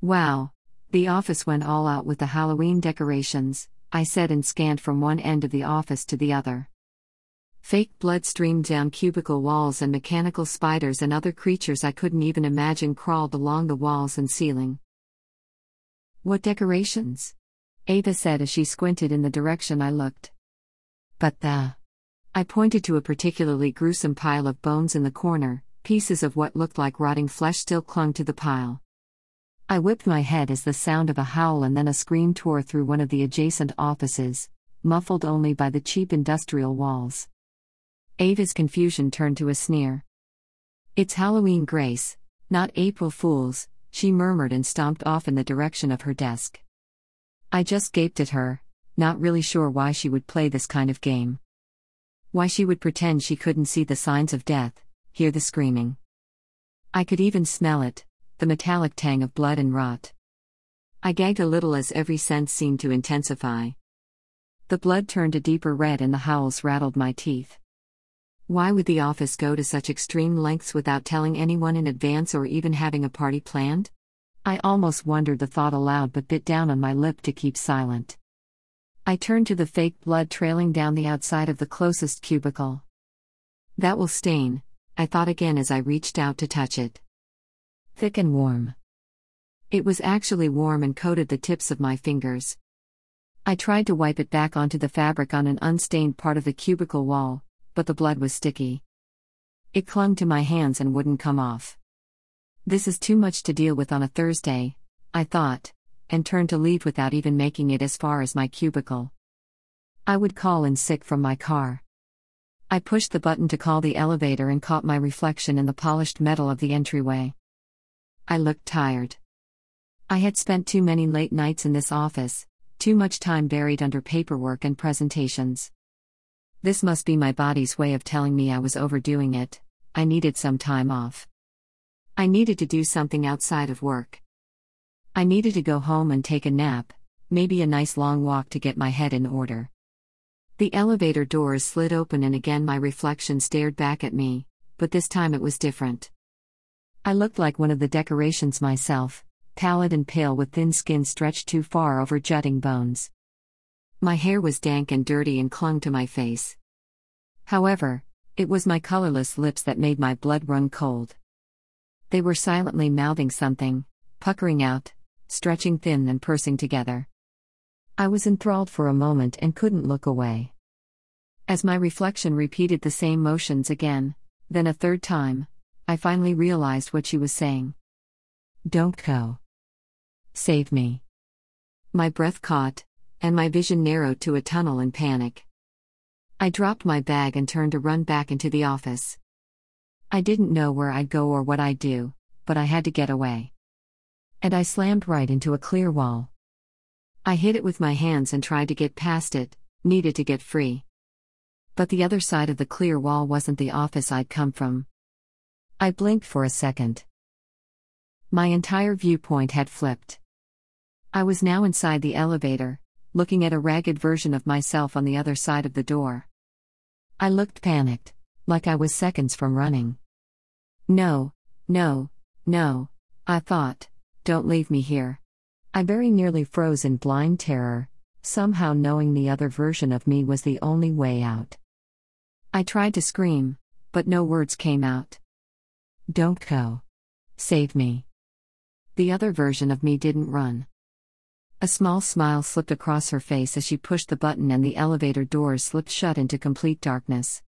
Wow. The office went all out with the Halloween decorations, I said and scanned from one end of the office to the other. Fake blood streamed down cubicle walls, and mechanical spiders and other creatures I couldn't even imagine crawled along the walls and ceiling. What decorations? Ava said as she squinted in the direction I looked. But the. I pointed to a particularly gruesome pile of bones in the corner, pieces of what looked like rotting flesh still clung to the pile. I whipped my head as the sound of a howl and then a scream tore through one of the adjacent offices, muffled only by the cheap industrial walls. Ava's confusion turned to a sneer. It's Halloween, Grace, not April Fools, she murmured and stomped off in the direction of her desk. I just gaped at her, not really sure why she would play this kind of game. Why she would pretend she couldn't see the signs of death, hear the screaming. I could even smell it, the metallic tang of blood and rot. I gagged a little as every sense seemed to intensify. The blood turned a deeper red and the howls rattled my teeth. Why would the office go to such extreme lengths without telling anyone in advance or even having a party planned? I almost wondered the thought aloud but bit down on my lip to keep silent. I turned to the fake blood trailing down the outside of the closest cubicle. That will stain, I thought again as I reached out to touch it. Thick and warm. It was actually warm and coated the tips of my fingers. I tried to wipe it back onto the fabric on an unstained part of the cubicle wall, but the blood was sticky. It clung to my hands and wouldn't come off. This is too much to deal with on a Thursday, I thought, and turned to leave without even making it as far as my cubicle. I would call in sick from my car. I pushed the button to call the elevator and caught my reflection in the polished metal of the entryway. I looked tired. I had spent too many late nights in this office, too much time buried under paperwork and presentations. This must be my body's way of telling me I was overdoing it, I needed some time off. I needed to do something outside of work. I needed to go home and take a nap, maybe a nice long walk to get my head in order. The elevator doors slid open and again my reflection stared back at me, but this time it was different. I looked like one of the decorations myself, pallid and pale with thin skin stretched too far over jutting bones. My hair was dank and dirty and clung to my face. However, it was my colorless lips that made my blood run cold. They were silently mouthing something, puckering out, stretching thin and pursing together. I was enthralled for a moment and couldn't look away. As my reflection repeated the same motions again, then a third time, I finally realized what she was saying. Don't go. Save me. My breath caught, and my vision narrowed to a tunnel in panic. I dropped my bag and turned to run back into the office. I didn't know where I'd go or what I'd do, but I had to get away. And I slammed right into a clear wall. I hit it with my hands and tried to get past it, needed to get free. But the other side of the clear wall wasn't the office I'd come from. I blinked for a second. My entire viewpoint had flipped. I was now inside the elevator, looking at a ragged version of myself on the other side of the door. I looked panicked, like I was seconds from running. No, no, no, I thought, don't leave me here. I very nearly froze in blind terror, somehow knowing the other version of me was the only way out. I tried to scream, but no words came out. Don't go. Save me. The other version of me didn't run. A small smile slipped across her face as she pushed the button and the elevator doors slipped shut into complete darkness.